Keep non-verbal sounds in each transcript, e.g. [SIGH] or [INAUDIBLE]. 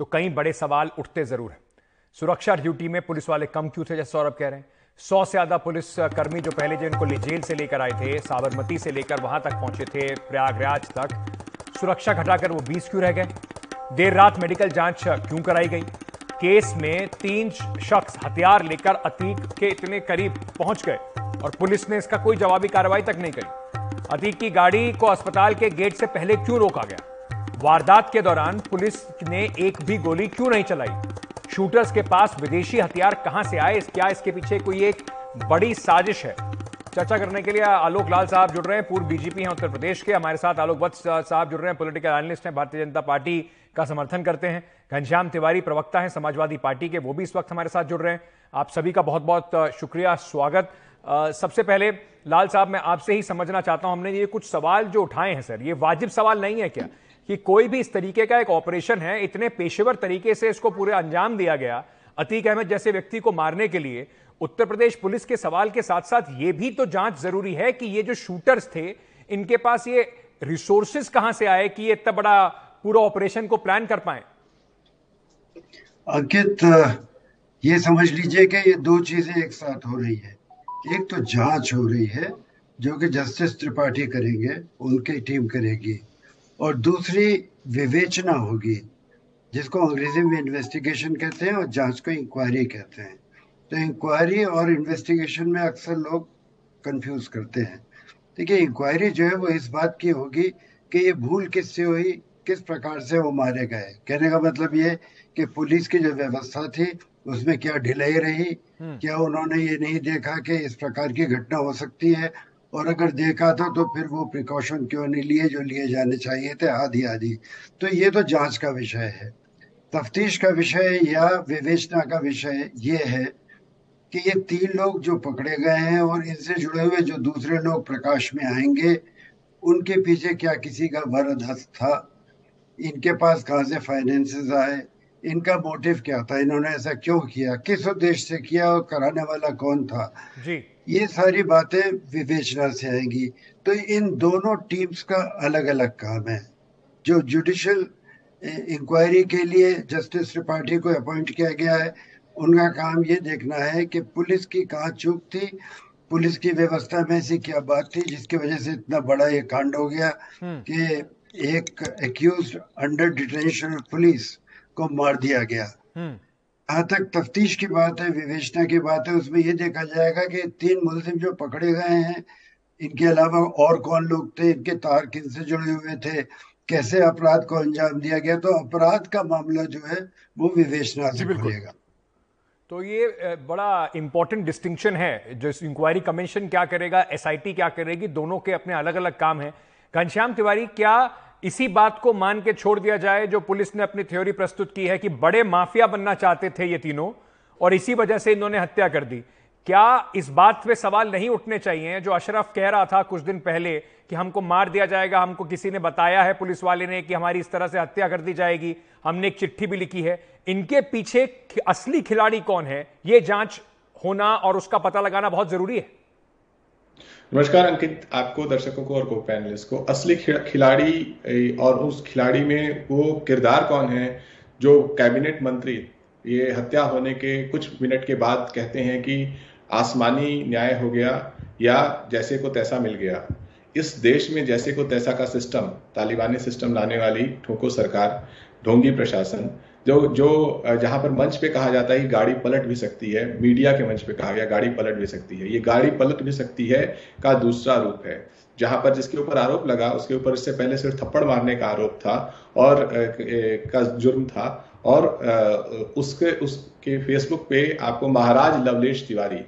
तो कई बड़े सवाल उठते ज़रूर हैं। सुरक्षा ड्यूटी में पुलिस वाले कम क्यों थे, जैसे सौरभ कह रहे हैं। सौ से ज़्यादा पुलिस कर्मी जो पहले जिनको जेल से लेकर आए थे, साबरमती से लेकर वहाँ तक पहुँचे थे, प्रयागराज तक। सुरक्षा घटाकर वो बीस क्यों रह गए? देर रात मेडिकल जाँच क्यों कराई गई? केस में तीन शख्स हथियार लेकर अतीक के इतने करीब पहुँच गए और पुलिस ने इसका कोई जवाबी कार्रवाई तक नहीं करी। अतीक की गाड़ी को अस्पताल के गेट से पहले क्यों रोका गया? वारदात के दौरान पुलिस ने एक भी गोली क्यों नहीं चलाई? शूटर्स के पास विदेशी हथियार कहाँ से आए? क्या इसके पीछे कोई एक बड़ी साजिश है? चर्चा करने के लिए आलोक लाल साहब जुड़ रहे हैं। पूर्व बीजेपी हैं उत्तर प्रदेश के। हमारे साथ आलोक वत्स साहब जुड़ रहे हैं। पॉलिटिकल एनालिस्ट हैं। भारतीय जनता पार्टी का समर्थन करते हैं। घनश्याम तिवारी प्रवक्ता हैं समाजवादी पार्टी के। वो भी इस वक्त हमारे साथ जुड़ रहे हैं। आप सभी का बहुत बहुत शुक्रिया, स्वागत। सबसे पहले लाल साहब, मैं आपसे ही समझना चाहता हूँ। हमने ये कुछ सवाल जो उठाए हैं, सर, ये वाजिब सवाल नहीं है क्या? कि कोई भी इस तरीके का एक ऑपरेशन है, इतने पेशेवर तरीके से इसको पूरे अंजाम दिया गया, अतीक अहमद जैसे व्यक्ति को मारने के लिए, उत्तर प्रदेश पुलिस के सवाल के साथ साथ ये भी तो जाँच ज़रूरी है कि ये जो शूटर्स थे, इनके पास ये रिसोर्सेज कहाँ से आए कि ये इतना बड़ा पूरा ऑपरेशन को प्लान कर पाए? अंकित, ये समझ लीजिए कि ये दो चीज़ें एक साथ हो रही है। एक तो जाँच हो रही है, जो कि जस्टिस त्रिपाठी करेंगे, उनकी टीम करेगी। और दूसरी विवेचना होगी जिसको अंग्रेज़ी में इन्वेस्टिगेशन कहते हैं और जाँच को इंक्वायरी कहते हैं। तो इंक्वायरी और इन्वेस्टिगेशन में अक्सर लोग कंफ्यूज करते हैं। देखिए इंक्वायरी जो है वो इस बात की होगी कि ये भूल किससे हुई किस प्रकार से वो मारे गए। कहने का मतलब ये कि पुलिस की जो व्यवस्था थी उसमें क्या ढिलाई रही हम्म। क्या उन्होंने ये नहीं देखा कि इस प्रकार की घटना हो सकती है और अगर देखा था तो फिर वो प्रिकॉशन क्यों नहीं लिए जो लिए जाने चाहिए थे आदि आदि तो ये तो जाँच का विषय है। तफ्तीश का विषय या विवेचना का विषय ये है कि ये तीन लोग जो पकड़े गए हैं और इनसे जुड़े हुए जो दूसरे लोग प्रकाश में आएँगे, उनके पीछे क्या किसी का वरद हस्त था? इनके पास कहाँ से फाइनेंसेस आए? इनका मोटिव क्या था? इन्होंने ऐसा क्यों किया? किस उद्देश्य से किया और कराने वाला कौन था? जी। ये सारी बातें विवेचना से आएँगी तो इन दोनों टीम्स का अलग अलग काम है जो जुडिशल इंक्वायरी के लिए जस्टिस त्रिपाठी को अपॉइंट किया गया है उनका काम ये देखना है कि पुलिस की कहाँ चूक थी पुलिस की व्यवस्था में से क्या बात थी जिसकी वजह से इतना बड़ा ये कांड हो गया हम्म। कि एक एक्यूज अंडर डिटेंशन पुलिस को मार दिया गया हम्म। जहाँ तक तफ्तीश की बात है विवेचना की बात है उसमें ये देखा जाएगा कि तीन मुलजिम जो पकड़े गए हैं इनके अलावा और कौन लोग थे इनके तार किन से जुड़े हुए थे कैसे अपराध को अंजाम दिया गया तो अपराध का मामला जो है वो विवेचना से खुलेगा तो ये बड़ा इंपॉर्टेंट डिस्टिंक्शन है जो इंक्वायरी कमीशन क्या करेगा एसआईटी क्या करेगी दोनों के अपने अलग अलग काम हैं। घनश्याम तिवारी क्या इसी बात को मान के छोड़ दिया जाए जो पुलिस ने अपनी थ्योरी प्रस्तुत की है कि बड़े माफिया बनना चाहते थे ये तीनों, और इसी वजह से इन्होंने हत्या कर दी। क्या इस बात पे सवाल नहीं उठने चाहिए? जो अशरफ कह रहा था कुछ दिन पहले कि हमको मार दिया जाएगा, हमको किसी ने बताया है पुलिस वाले ने कि हमारी इस तरह से हत्या कर दी जाएगी, हमने एक चिट्ठी भी लिखी है। इनके पीछे असली खिलाड़ी कौन है? ये जाँच होना और उसका पता लगाना बहुत ज़रूरी है। नमस्कार, अंकित, आपको, दर्शकों को और को पैनलिस्ट को। असली खिलाड़ी और उस खिलाड़ी में वो किरदार कौन है जो कैबिनेट मंत्री, ये हत्या होने के कुछ मिनट के बाद कहते हैं कि आसमानी न्याय हो गया या जैसे को तैसा मिल गया। इस देश में जैसे को तैसा का सिस्टम तालिबानी सिस्टम लाने वाली ठोको सरकार, ढोंगी प्रशासन जो जो जहाँ पर मंच पे कहा जाता है कि गाड़ी पलट भी सकती है मीडिया के मंच पे कहा गया गाड़ी पलट भी सकती है। ये गाड़ी पलट भी सकती है का दूसरा रूप है। जहाँ पर जिसके ऊपर आरोप लगा उसके ऊपर इससे पहले सिर्फ़ थप्पड़ मारने का आरोप था और का जुर्म था और उसके उसके फेसबुक पे आपको महाराज लवलेश तिवारी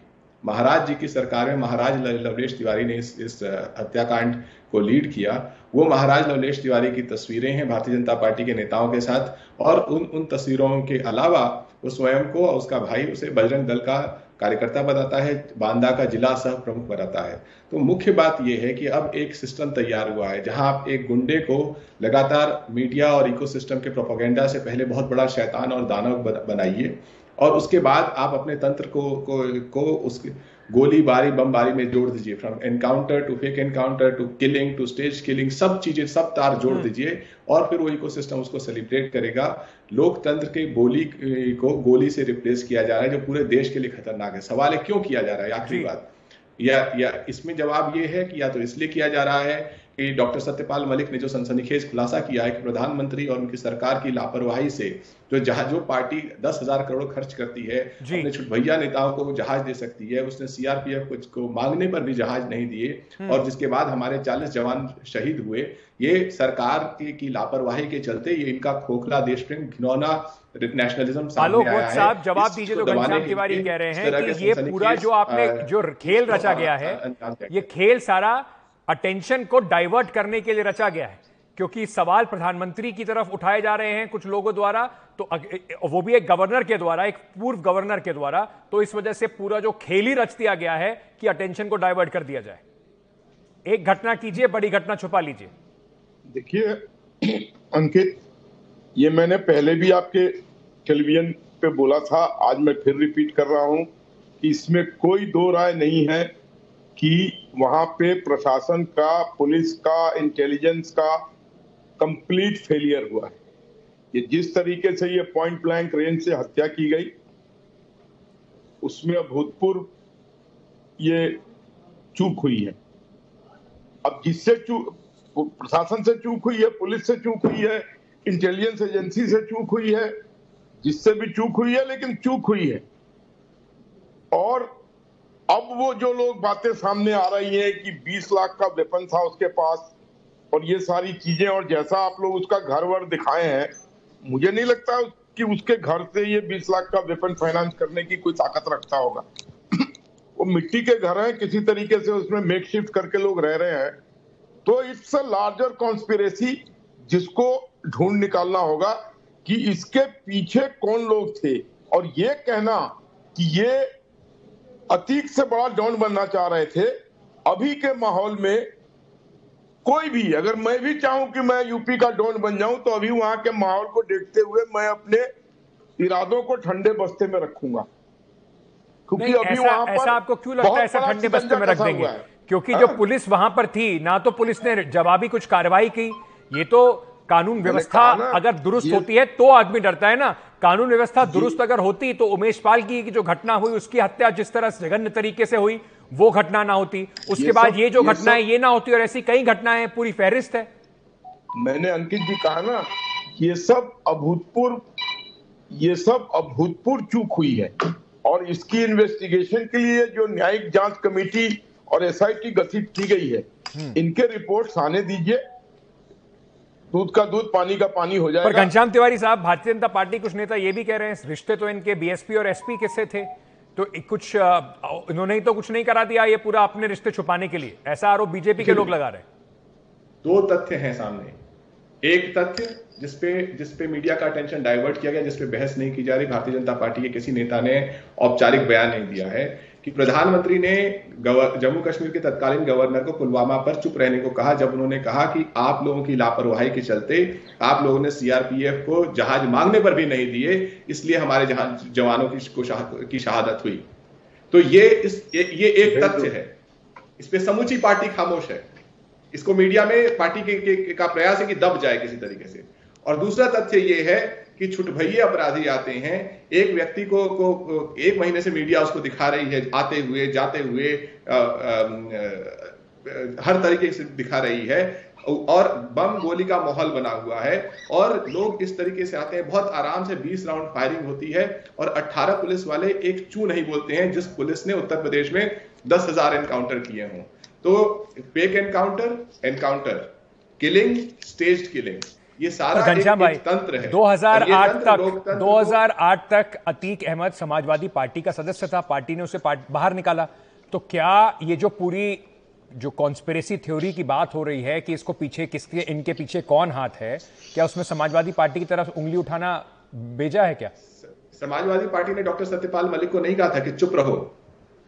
महाराज जी की सरकार में महाराज लवलेश तिवारी ने इस, इस हत्याकांड को लीड किया वो महाराज लवलेश तिवारी की तस्वीरें हैं भारतीय जनता पार्टी के नेताओं के साथ और उन उन तस्वीरों के अलावा वो स्वयं को और उसका भाई उसे बजरंग दल का कार्यकर्ता बताता है बांदा का जिला सह प्रमुख बनाता है। तो मुख्य बात यह है कि अब एक सिस्टम तैयार हुआ है जहाँ आप एक गुंडे को लगातार मीडिया और इकोसिस्टम के प्रोपोगेंडा से पहले बहुत बड़ा शैतान और दानव बनाइए और उसके बाद आप अपने तंत्र को को, को उस गोली बारी बमबारी में जोड़ दीजिए from encounter to fake encounter to killing to stage killing सब चीज़ें सब तार जोड़ हम्म। दीजिए और फिर वो इकोसिस्टम उसको सेलिब्रेट करेगा। लोकतंत्र के बोली को गोली से रिप्लेस किया जा रहा है जो पूरे देश के लिए खतरनाक है। सवाल है क्यों किया जा रहा है? आखिरी बात। या या इसमें जवाब ये है कि या तो इसलिए किया जा रहा है कि डॉक्टर सत्यपाल मलिक ने जो सनसनीखेज खुलासा किया है कि प्रधानमंत्री और उनकी सरकार की लापरवाही से जो जहाज़ जो पार्टी दस हज़ार करोड़ खर्च करती है अपने भैया नेताओं को जहाज़ दे सकती है उसने सीआरपीएफ को, को मांगने पर भी जहाज़ नहीं दिए हम्म। और जिसके बाद हमारे चालीस जवान शहीद हुए ये सरकार की, की लापरवाही के चलते ये इनका खोखला देश प्रेम घिनौना नेशनलिज्म साहब जवाब दीजिए जो घनश्याम तिवारी कह रहे हैं कि ये पूरा जो आपने जो खेल रचा गया है ये खेल सारा अटेंशन को डाइवर्ट करने के लिए रचा गया है, क्योंकि सवाल प्रधानमंत्री की तरफ़ उठाए जा रहे हैं कुछ लोगों द्वारा तो वो भी एक गवर्नर के द्वारा, एक पूर्व गवर्नर के द्वारा तो इस वजह से पूरा जो खेल ही रच दिया गया है कि अटेंशन को डाइवर्ट कर दिया जाए। एक घटना कीजिए, बड़ी घटना छुपा लीजिए। देखिए, अंकित, ये मैंने पहले भी आपके टेलीविज़न पे बोला था, आज मैं फिर रिपीट कर रहा हूँ कि इसमें कोई दो राय नहीं है। कि वहाँ पे प्रशासन का, पुलिस का इंटेलिजेंस का कंप्लीट फेलियर हुआ है। ये जिस तरीके से ये पॉइंट ब्लैंक रेंज से हत्या की गई, उसमें अभूतपूर्व ये चूक हुई है। अब जिससे प्रशासन से चूक हुई है, पुलिस से चूक हुई है इंटेलिजेंस एजेंसी से चूक हुई है, जिससे भी चूक हुई है, लेकिन चूक हुई है। और अब वो जो लोग बातें सामने आ रही हैं कि 20 लाख का वेपन था उसके पास, और ये सारी चीज़ें, और जैसा आप लोग उसका घर वर दिखाए हैं, मुझे नहीं लगता कि उसके घर से ये 20 लाख का वेपन फाइनेंस करने की कोई ताकत रखता होगा। [CLEARS THROAT] वो मिट्टी के घर हैं, किसी तरीके से उसमें मेक शिफ्ट करके लोग रह रहे हैं। तो इट्स अ लार्जर कॉन्स्पिरेसी जिसको ढूंढ निकालना होगा कि इसके पीछे कौन लोग थे। और ये कहना कि ये अतीक से बड़ा डॉन बनना चाह रहे थे। अभी के माहौल में कोई भी अगर मैं भी चाहूँ कि मैं यूपी का डॉन बन जाऊँ तो अभी वहाँ के माहौल को देखते हुए मैं अपने इरादों को ठंडे बस्ते में रखूँगा। क्योंकि अभी ऐसा, वहाँ पर ऐसा आपको क्यों लगता है ऐसा ठंडे बस्ते में रख देंगे? क्योंकि जो। [CLEARS THROAT] पुलिस वहाँ पर थी ना तो पुलिस ने जवाबी कुछ कार्रवाई की। ये तो कानून व्यवस्था अगर दुरुस्त होती है तो आदमी डरता है ना। कानून व्यवस्था दुरुस्त अगर होती तो उमेश पाल की जो घटना हुई उसकी हत्या जिस तरह जघन्य तरीके से हुई वो घटना ना होती। उसके बाद ये जो घटना है ये ना होती और ऐसी कई घटनाएँ पूरी फहरिस्त है। मैंने अंकित जी कहा ना ये सब अभूतपूर्व ये सब अभूतपूर्व चूक हुई है। और इसकी इन्वेस्टिगेशन के लिए जो न्यायिक जाँच कमेटी और एसआईटी गठित की गई है हम्म। इनके रिपोर्ट आने दीजिए। दूध का दूध पानी का पानी हो जाएगा। पर घनश्याम तिवारी साहब भारतीय जनता पार्टी कुछ नेता ये भी कह रहे हैं रिश्ते तो इनके बीएसपी और एसपी किससे थे? तो कुछ इन्होंने ही तो कुछ नहीं करा दिया ये पूरा अपने रिश्ते छुपाने के लिए। ऐसा आरोप बीजेपी के लोग लगा रहे हैं। दो तथ्य हैं सामने। एक तथ्य जिसपे जिसपे मीडिया का अटेंशन डाइवर्ट किया गया जिसपे बहस नहीं की जा रही भारतीय जनता पार्टी के किसी नेता ने औपचारिक बयान नहीं दिया है कि प्रधानमंत्री ने जम्मू कश्मीर के तत्कालीन गवर्नर को पुलवामा पर चुप रहने को कहा जब उन्होंने कहा कि आप लोगों की लापरवाही के चलते आप लोगों ने सीआरपीएफ को जहाज़ मांगने पर भी नहीं दिए इसलिए हमारे जवानों की को की शहादत हुई। तो ये इस ये, ये एक तथ्य है। इस पे समूची पार्टी खामोश है। इसको मीडिया में पार्टी के, के, के का प्रयास है कि दब जाए किसी तरीके से। और दूसरा तथ्य ये है कि छुटभैये अपराधी आते हैं। एक व्यक्ति को को एक महीने से मीडिया उसको दिखा रही है आते हुए जाते हुए आ, आ, आ, हर तरीके से दिखा रही है। और बम गोली का माहौल बना हुआ है और लोग इस तरीके से आते हैं। बहुत आराम से 20 राउंड फायरिंग होती है और 18 पुलिस वाले एक चू नहीं बोलते हैं जिस पुलिस ने उत्तर प्रदेश में दस हज़ार एनकाउंटर किए हों। तो fake encounter encounter killing stage killing ये सारा घनश्याम भाई तंत्र है। 2008 तक 2008 तक अतीक अहमद समाजवादी पार्टी का सदस्य था पार्टी ने उसे बाहर निकाला। तो क्या ये जो पूरी जो कॉन्स्पिरेसी थ्योरी की बात हो रही है कि इसको पीछे किसके इनके पीछे कौन हाथ है क्या उसमें समाजवादी पार्टी की तरफ़ उंगली उठाना बेजा है क्या? समाजवादी पार्टी ने डॉक्टर सत्यपाल मलिक को नहीं कहा था कि चुप रहो।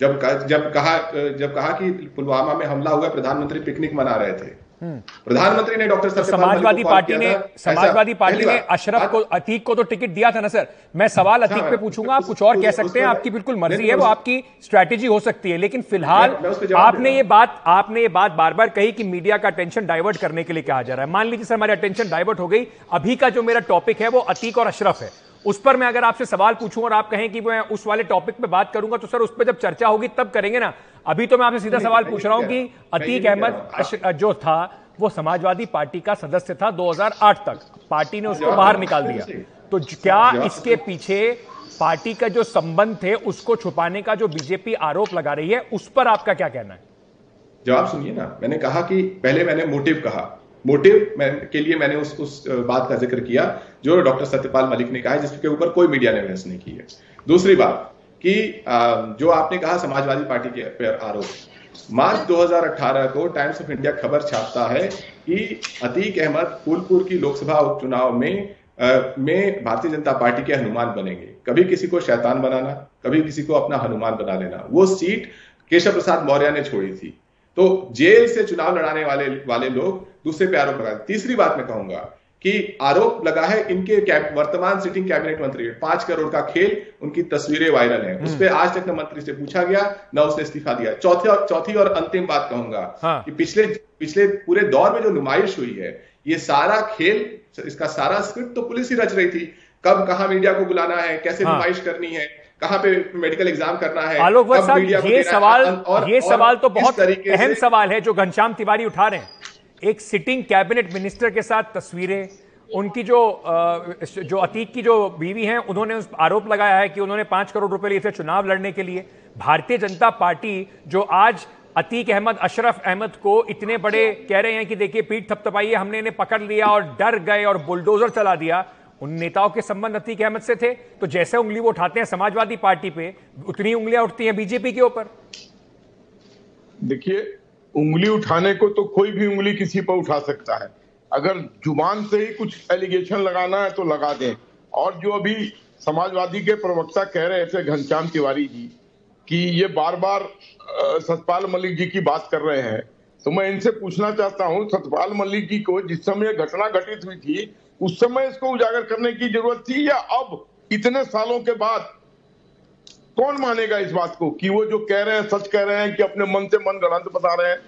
जब जब कहा जब कहा कि पुलवामा में हमला हुआ प्रधानमंत्री पिकनिक मना रहे थे। प्रधानमंत्री ने डॉक्टर तो समाजवादी पार्टी ने समाजवादी पार्टी ने अशरफ को अतीक को तो टिकट दिया था ना सर। मैं सवाल अतीक पे पूछूँगा आप कुछ और कह सकते हैं आपकी बिल्कुल मर्ज़ी है वो आपकी स्ट्रैटेजी हो सकती है लेकिन फ़िलहाल आपने ये बात आपने ये बात बार बार कही कि मीडिया का अटेंशन डाइवर्ट करने के लिए कहा जा रहा है। मान लीजिए सर हमारी अटेंशन डाइवर्ट हो गई। अभी का जो मेरा टॉपिक है वो अतीक और अशरफ है। उस पर मैं अगर आपसे सवाल पूछूँ और आप कहें कि मैं उस वाले टॉपिक पे बात करूँगा तो सर उस पर जब चर्चा होगी तब करेंगे ना। अभी तो मैं आपसे सीधा सवाल पूछ रहा हूँ कि अतीक अहमद जो था वो समाजवादी पार्टी का सदस्य था 2008 तक। पार्टी ने उसको बाहर निकाल दिया। तो क्या इसके पीछे पार्टी का जो संबंध थे उसको छुपाने का जो बीजेपी आरोप लगा रही है उस पर आपका क्या कहना है? जवाब सुनिए ना। मैंने कहा कि पहले मैंने मोटिव कहा। मोटिव के लिए मैंने उस उस बात का ज़िक्र किया जो डॉक्टर सत्यपाल मलिक ने कहा है जिसके ऊपर कोई मीडिया ने बहस नहीं की है। दूसरी बात कि जो आपने कहा समाजवादी पार्टी के पर आरोप मार्च 2018 को टाइम्स ऑफ़ इंडिया खबर छापता है कि अतीक अहमद फूलपुर की लोकसभा उपचुनाव में आ, में भारतीय जनता पार्टी के हनुमान बनेंगे। कभी किसी को शैतान बनाना कभी किसी को अपना हनुमान बना लेना। वो सीट केशव प्रसाद मौर्य ने छोड़ी थी। तो जेल से चुनाव लड़ाने वाले वाले लोग दूसरे पे आरोप लगा तीसरी बात मैं कहूँगा कि आरोप लगा है इनके वर्तमान सिटिंग कैबिनेट मंत्री पाँच करोड़ का खेल उनकी तस्वीरें वायरल हैं। उस पर आज तक न मंत्री से पूछा गया न उसने इस्तीफा दिया। चौथी और चौथी और अंतिम बात कहूँगा हाँ। कि पिछले पिछले पूरे दौर में जो नुमाइश हुई है ये सारा खेल इसका सारा स्क्रिप्ट तो पुलिस ही रच रही थी। कब कहा मीडिया को बुलाना है कैसे हाँ। नुमाइश करनी है कहाँ पे मेडिकल एग्ज़ाम करना है आलोक साहब ये सवाल और- ये सवाल तो बहुत अहम सवाल है जो घनश्याम तिवारी उठा रहे हैं। एक सिटिंग कैबिनेट मिनिस्टर के साथ तस्वीरें, उनकी जो जो अतीक की जो बीवी हैं, उन्होंने उस आरोप लगाया है कि उन्होंने पाँच करोड़ रुपए लिए थे चुनाव लड़ने के लिए। भारतीय जनता पार्टी, जो आज अतीक अहमद, अशरफ अहमद को इतने बड़े कह रहे हैं कि देखिए, पीठ थपथपाइए, हमने इन्हें पकड़ लिया और डर गए और बुलडोजर चला दिया, उन नेताओं के संबंध अतीक अहमद से थे। तो जैसे उंगली वो उठाते हैं समाजवादी पार्टी पे, उतनी उंगलियाँ उठती हैं बीजेपी के ऊपर। देखिए उंगली उठाने को तो कोई भी उंगली किसी पर उठा सकता है। अगर ज़ुबान से ही कुछ एलिगेशन लगाना है तो लगा दें। और जो अभी समाजवादी के प्रवक्ता कह रहे थे घनश्याम तिवारी जी कि ये बार बार सतपाल मलिक जी की बात कर रहे हैं तो मैं इनसे पूछना चाहता हूँ, सतपाल मलिक जी को जिस समय घटना घटित हुई थी, उस समय इसको उजागर करने की ज़रूरत थी या अब, इतने सालों के बाद कौन मानेगा इस बात को कि वो जो कह रहे हैं सच कह रहे हैं कि अपने मन से मन गलत बता रहे हैं?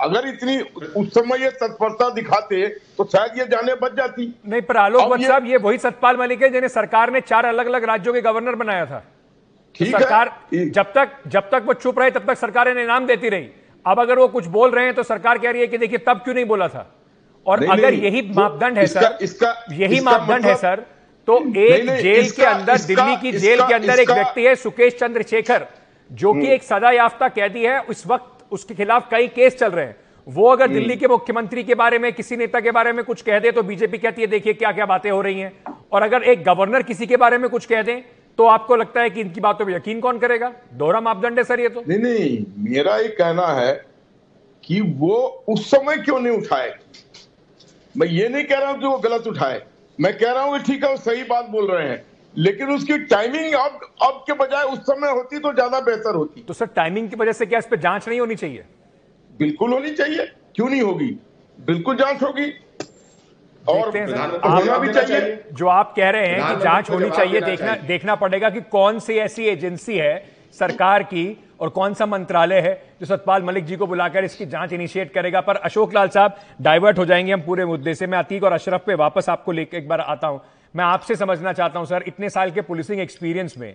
अगर इतनी उस समय ये तत्परता दिखाते तो शायद ये जाने बच जाती। नहीं पर आलोक भट्ट ये- साहब ये वही सतपाल मलिक है जिन्हें सरकार ने चार अलग अलग राज्यों के गवर्नर बनाया था। तो ठीक सरकार है जब तक जब तक वो चुप रहे तब तक सरकार इन्हें इनाम देती रही। अब अगर वो कुछ बोल रहे हैं तो सरकार कह रही है कि देखिए तब क्यों नहीं बोला था? और नहीं, अगर नहीं, यही मापदंड है सर इसका- यही मापदंड है मतलब- सर तो एक नहीं, जेल इसका, के अंदर इसका- दिल्ली की जेल इसका- के अंदर एक व्यक्ति है सुकेश चंद्र शेखर जो कि एक सजा याफ्ता कैदी है। इस वक्त उसके खिलाफ कई केस चल रहे हैं। वो अगर दिल्ली के मुख्यमंत्री के बारे में किसी नेता के बारे में कुछ कह दे तो बीजेपी कहती है देखिए क्या क्या बातें हो रही हैं। और अगर एक गवर्नर किसी के बारे में कुछ कह दें तो आपको लगता है कि इनकी बातों पर यकीन कौन करेगा? दोहरा मापदंड है सर ये तो। नहीं नहीं मेरा ये कहना है कि वो उस समय क्यों नहीं उठाए? मैं ये नहीं कह रहा हूँ कि वो गलत उठाए। मैं कह रहा हूँ कि ठीक है वो सही बात बोल रहे हैं। लेकिन उसकी टाइमिंग अब अब के बजाय उस समय होती तो ज़्यादा बेहतर होती। तो सर टाइमिंग की वजह से क्या इस पर जाँच नहीं होनी चाहिए? बिल्कुल होनी चाहिए। क्यों नहीं होगी? बिल्कुल जाँच होगी। और देखते भी देना चाहिए। जो आप कह रहे हैं कि जाँच होनी चाहिए देखना चाहिए। देखना पड़ेगा कि कौन सी ऐसी एजेंसी है सरकार की और कौन सा मंत्रालय है जो सतपाल मलिक जी को बुलाकर इसकी जाँच इनिशिएट करेगा? पर अशोक लाल साहब डाइवर्ट हो जाएँगे हम पूरे मुद्दे से। मैं अतीक और अशरफ पे वापस आपको लेकर एक बार आता हूँ। मैं आपसे समझना चाहता हूँ, सर, इतने साल के पुलिसिंग एक्सपीरियंस में,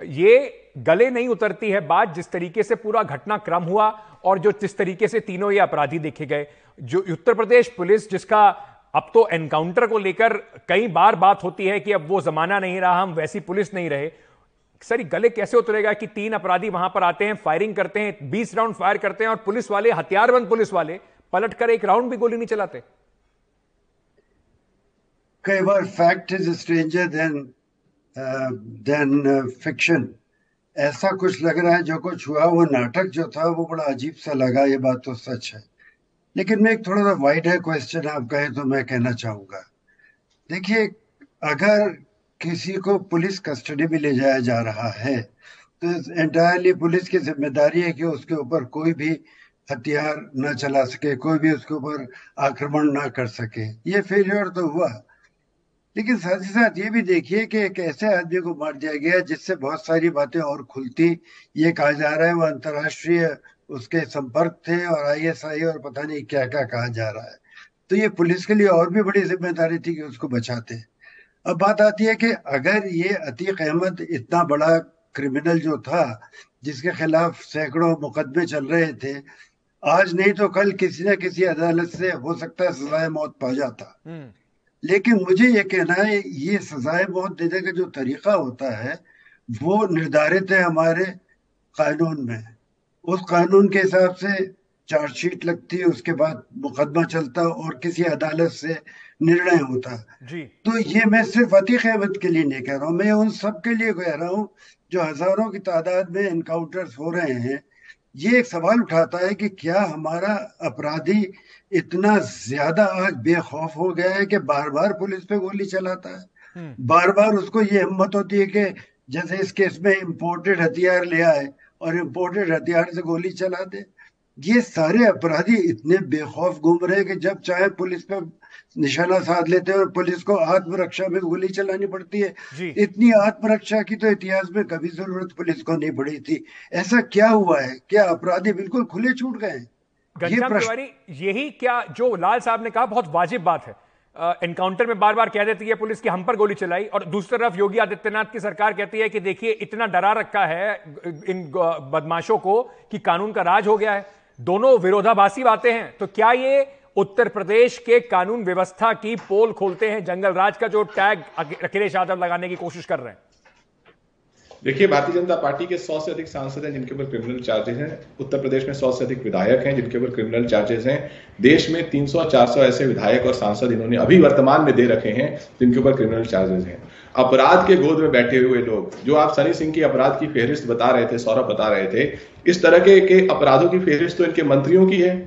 ये गले नहीं उतरती है बात जिस तरीके से पूरा घटनाक्रम हुआ और जो जिस तरीके से तीनों ये अपराधी देखे गए। जो उत्तर प्रदेश पुलिस जिसका अब तो एनकाउंटर को लेकर कई बार बात होती है कि अब वो जमाना नहीं रहा, हम वैसी पुलिस नहीं रहे। सर गले कैसे उतरेगा कि तीन अपराधी वहाँ पर आते हैं फायरिंग करते हैं, बीस राउंड फायर करते हैं और पुलिस वाले, हथियारबंद पुलिस वाले, पलट कर एक राउंड भी गोली नहीं चलाते? कई बार fact is stranger than than fiction ऐसा कुछ लग रहा है जो कुछ हुआ, वो नाटक जो था, वो बड़ा अजीब सा लगा, ये बात तो सच है। लेकिन मैं एक थोड़ा सा वाइड है क्वेश्चन आप कहें तो मैं कहना चाहूँगा। देखिए, अगर किसी को पुलिस कस्टडी में ले जाया जा रहा है। तो एंटायरली पुलिस की ज़िम्मेदारी है कि उसके ऊपर कोई भी हथियार न चला सके, कोई भी उसके ऊपर आक्रमण ना कर सके। ये फेलियर तो हुआ। लेकिन साथ ही साथ ये भी देखिए कि एक ऐसे आदमी को मार दिया गया जिससे बहुत सारी बातें और खुलती। ये कहा जा रहा है वो अंतर्राष्ट्रीय उसके संपर्क थे और आईएसआई और पता नहीं क्या क्या कहा जा रहा है। तो ये पुलिस के लिए और भी बड़ी ज़िम्मेदारी थी कि उसको बचाते। अब बात आती है कि अगर ये अतीक अहमद इतना बड़ा क्रिमिनल जो था जिसके खिलाफ सैकड़ों मुकदमे चल रहे थे आज नहीं तो कल किसी न किसी अदालत से हो सकता है सजाए मौत पा जाता हम्म। लेकिन मुझे ये कहना है ये सजाए मौत देने का जो तरीका होता है वो निर्धारित है हमारे कानून में उस कानून के हिसाब से चार्जशीट लगती है उसके बाद मुकदमा चलता और किसी अदालत से निर्णय होता। जी। तो ये मैं सिर्फ़ अतीक अहमद के लिए नहीं कह रहा हूँ मैं उन सब के लिए कह रहा हूँ जो हज़ारों की तादाद में इनकाउंटर्स हो रहे हैं। ये एक सवाल उठाता है कि क्या हमारा अपराधी इतना ज़्यादा आज बेखौफ हो गया है कि बार बार पुलिस पे गोली चलाता है? हम्म। बार बार उसको ये हिम्मत होती है कि जैसे इस केस में इम्पोर्टेड हथियार ले आए और इम्पोर्टेड हथियार से गोली चला दे। ये सारे अपराधी इतने बेखौफ घूम रहे हैं कि जब चाहे पुलिस पे निशाना साध लेते हैं और पुलिस को आत्मरक्षा में गोली चलानी पड़ती है। इतनी आत्मरक्षा की तो इतिहास में कभी ज़रूरत पुलिस को नहीं पड़ी थी। ऐसा क्या हुआ है? क्या अपराधी बिल्कुल खुले छूट गए ये प्रश्न यही क्या जो लाल साहब ने कहा बहुत वाजिब बात है। एनकाउंटर में बार बार कह देती है पुलिस की हम पर गोली चलाई। और दूसरी तरफ़ योगी आदित्यनाथ की सरकार कहती है कि देखिए इतना डरा रखा है इन बदमाशों को कि कानून का राज हो गया है। दोनों विरोधाभासी बातें हैं। तो क्या ये उत्तर प्रदेश के कानून व्यवस्था की पोल खोलते हैं? जंगल राज का जो टैग अखिलेश यादव लगाने की कोशिश कर रहे हैं। देखिए, भारतीय जनता पार्टी के सौ से अधिक सांसद हैं, जिनके ऊपर क्रिमिनल चार्जेस हैं। उत्तर प्रदेश में सौ से अधिक विधायक हैं, जिनके ऊपर क्रिमिनल चार्जेस हैं। देश में 300-400 ऐसे विधायक और सांसद इन्होंने अभी वर्तमान में दे रखे हैं, जिनके ऊपर क्रिमिनल चार्जेस हैं। अपराध के गोद में बैठे हुए लोग, जो आप सनी सिंह की अपराध की फेहरिस्त बता रहे थे, सौरभ बता रहे थे इस तरह के, के अपराधों की फेहरिस्त तो इनके मंत्रियों की है।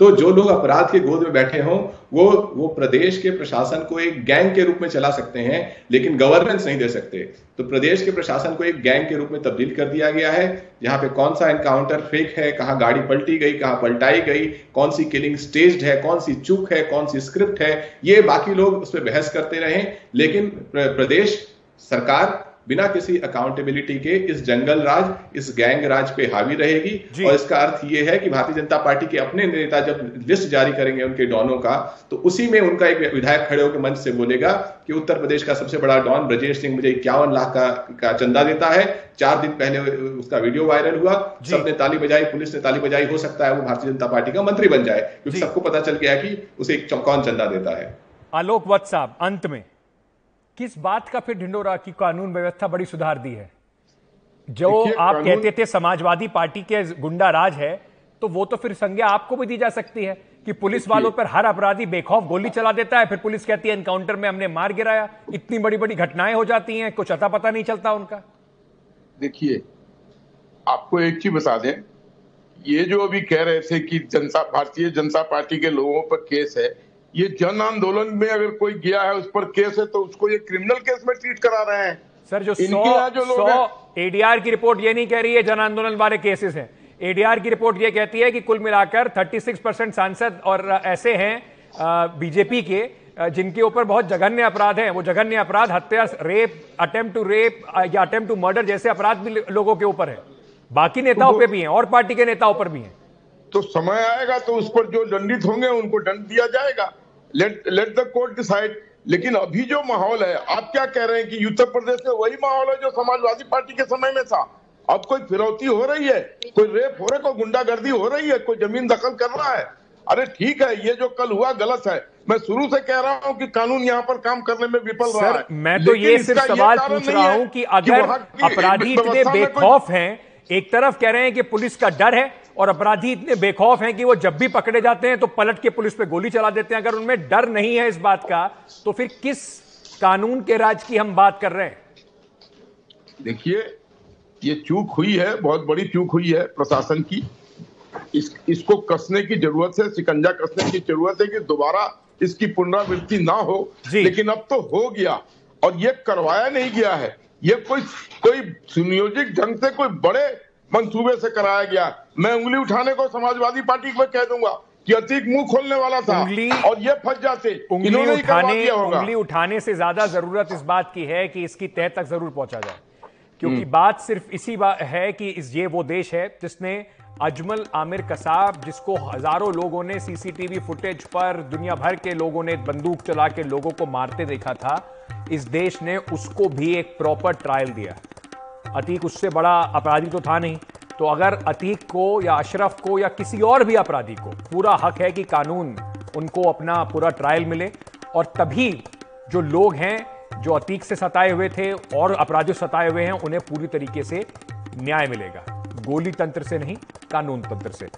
तो जो लोग अपराध के गोद में बैठे हों वो वो प्रदेश के प्रशासन को एक गैंग के रूप में चला सकते हैं लेकिन गवर्नेंस नहीं दे सकते। तो प्रदेश के प्रशासन को एक गैंग के रूप में तब्दील कर दिया गया है जहाँ पे कौन सा एनकाउंटर फेक है कहाँ गाड़ी पलटी गई कहाँ पलटाई गई कौन सी किलिंग स्टेज है कौन सी चूक है कौन सी स्क्रिप्ट है ये बाकी लोग उस पर बहस करते रहे। लेकिन प्रदेश सरकार बिना किसी अकाउंटेबिलिटी के इस जंगल राज इस गैंग राज पे हावी रहेगी। और इसका अर्थ ये है कि भारतीय जनता पार्टी के अपने नेता जब लिस्ट जारी करेंगे उनके डॉनों का तो उसी में उनका एक विधायक खड़े होकर मंच से बोलेगा कि उत्तर प्रदेश का सबसे बड़ा डॉन ब्रजेश सिंह मुझे इक्यावन लाख का, का चंदा देता है। चार दिन पहले उसका वीडियो वायरल हुआ। सबने ताली बजाई पुलिस ने ताली बजाई हो सकता है वो भारतीय जनता पार्टी का मंत्री बन जाए। क्योंकि सबको पता चल गया कि उसे कौन चंदा देता है। आलोक वत्स साहब अंत में। किस बात का फिर ढिंडोरा की कानून व्यवस्था बड़ी सुधार दी है? जो आप कहते थे समाजवादी पार्टी के गुंडा राज है तो वो तो फिर संज्ञा आपको भी दी जा सकती है कि पुलिस वालों पर हर अपराधी बेखौफ गोली चला देता है फिर पुलिस कहती है एनकाउंटर में हमने मार गिराया। इतनी बड़ी बड़ी घटनाएँ हो जाती हैं कुछ अता पता नहीं चलता उनका। देखिए आपको एक चीज़ बता दें ये जो अभी कह रहे थे कि जनता भारतीय जनता पार्टी के लोगों पर केस है ये जन आंदोलन में अगर कोई गया है उस पर केस है तो उसको ये क्रिमिनल केस में ट्रीट करा रहे हैं। सर जो सौ जो सौ एडीआर की रिपोर्ट ये नहीं कह रही है जन आंदोलन वाले केसेस हैं। एडीआर की रिपोर्ट ये कहती है कि कुल मिलाकर 36 परसेंट सांसद और ऐसे हैं बीजेपी के जिनके ऊपर बहुत जघन्य अपराध हैं। वो जघन्य अपराध हत्या रेप अटेम्प्ट टू रेप या अटेम्प्ट टू मर्डर जैसे अपराध भी लोगों के ऊपर है। बाकी नेताओं पे भी हैं और पार्टी के नेताओं पर भी हैं। तो समय आएगा तो उस पर जो दंडित होंगे उनको दंड दिया जाएगा। Let let the court decide लेकिन अभी जो माहौल है आप क्या कह रहे हैं कि उत्तर प्रदेश में वही माहौल है जो समाजवादी पार्टी के समय में था? अब कोई फिरौती हो रही है? कोई रेप हो रहा है? कोई गुंडागर्दी हो रही है? कोई ज़मीन दखल कर रहा है? अरे ठीक है ये जो कल हुआ गलत है। मैं शुरू से कह रहा हूँ कि कानून यहाँ पर काम करने में विफल रहा है। मैं तो ये सिर्फ़ सवाल पूछ रहा हूँ कि अगर अपराधी इतने बेखौफ हैं एक तरफ़ कह रहे हैं कि पुलिस का डर है और अपराधी इतने बेखौफ हैं कि वो जब भी पकड़े जाते हैं तो पलट के पुलिस पे गोली चला देते हैं। अगर उनमें डर नहीं है इस बात का तो फिर किस कानून के राज की हम बात कर रहे हैं? देखिए ये चूक हुई है बहुत बड़ी चूक हुई है प्रशासन की। इस इसको कसने की ज़रूरत है शिकंजा कसने की ज़रूरत है कि दोबारा इसकी पुनरावृत्ति ना हो। लेकिन अब तो हो गया और ये करवाया नहीं गया है। ये कोई कोई सुनियोजित ढंग से कोई बड़े मंसूबे से कराया गया। मैं उंगली उठाने को समाजवादी पार्टी को कह दूँगा कि अतीक मुँह खोलने वाला था उंगली और ये फंस जाते। उंगली उठाने उंगली उठाने से ज़्यादा ज़रूरत इस बात की है कि इसकी तह तक ज़रूर पहुँचा जाए। क्योंकि बात सिर्फ़ इसी बात है कि इस ये वो देश है जिसने अजमल आमिर कसाब जिसको हज़ारों लोगों ने सीसीटीवी फुटेज पर दुनिया भर के लोगों ने बंदूक चला के लोगों को मारते देखा था इस देश ने उसको भी एक प्रॉपर ट्रायल दिया। अतीक उससे बड़ा अपराधी तो था नहीं। तो अगर अतीक को या अशरफ को या किसी और भी अपराधी को पूरा हक है कि कानून उनको अपना पूरा ट्रायल मिले, और तभी जो लोग हैं, जो अतीक से सताए हुए थे और अपराधी सताए हुए हैं, उन्हें पूरी तरीके से न्याय मिलेगा। गोली तंत्र से नहीं, कानून तंत्र से।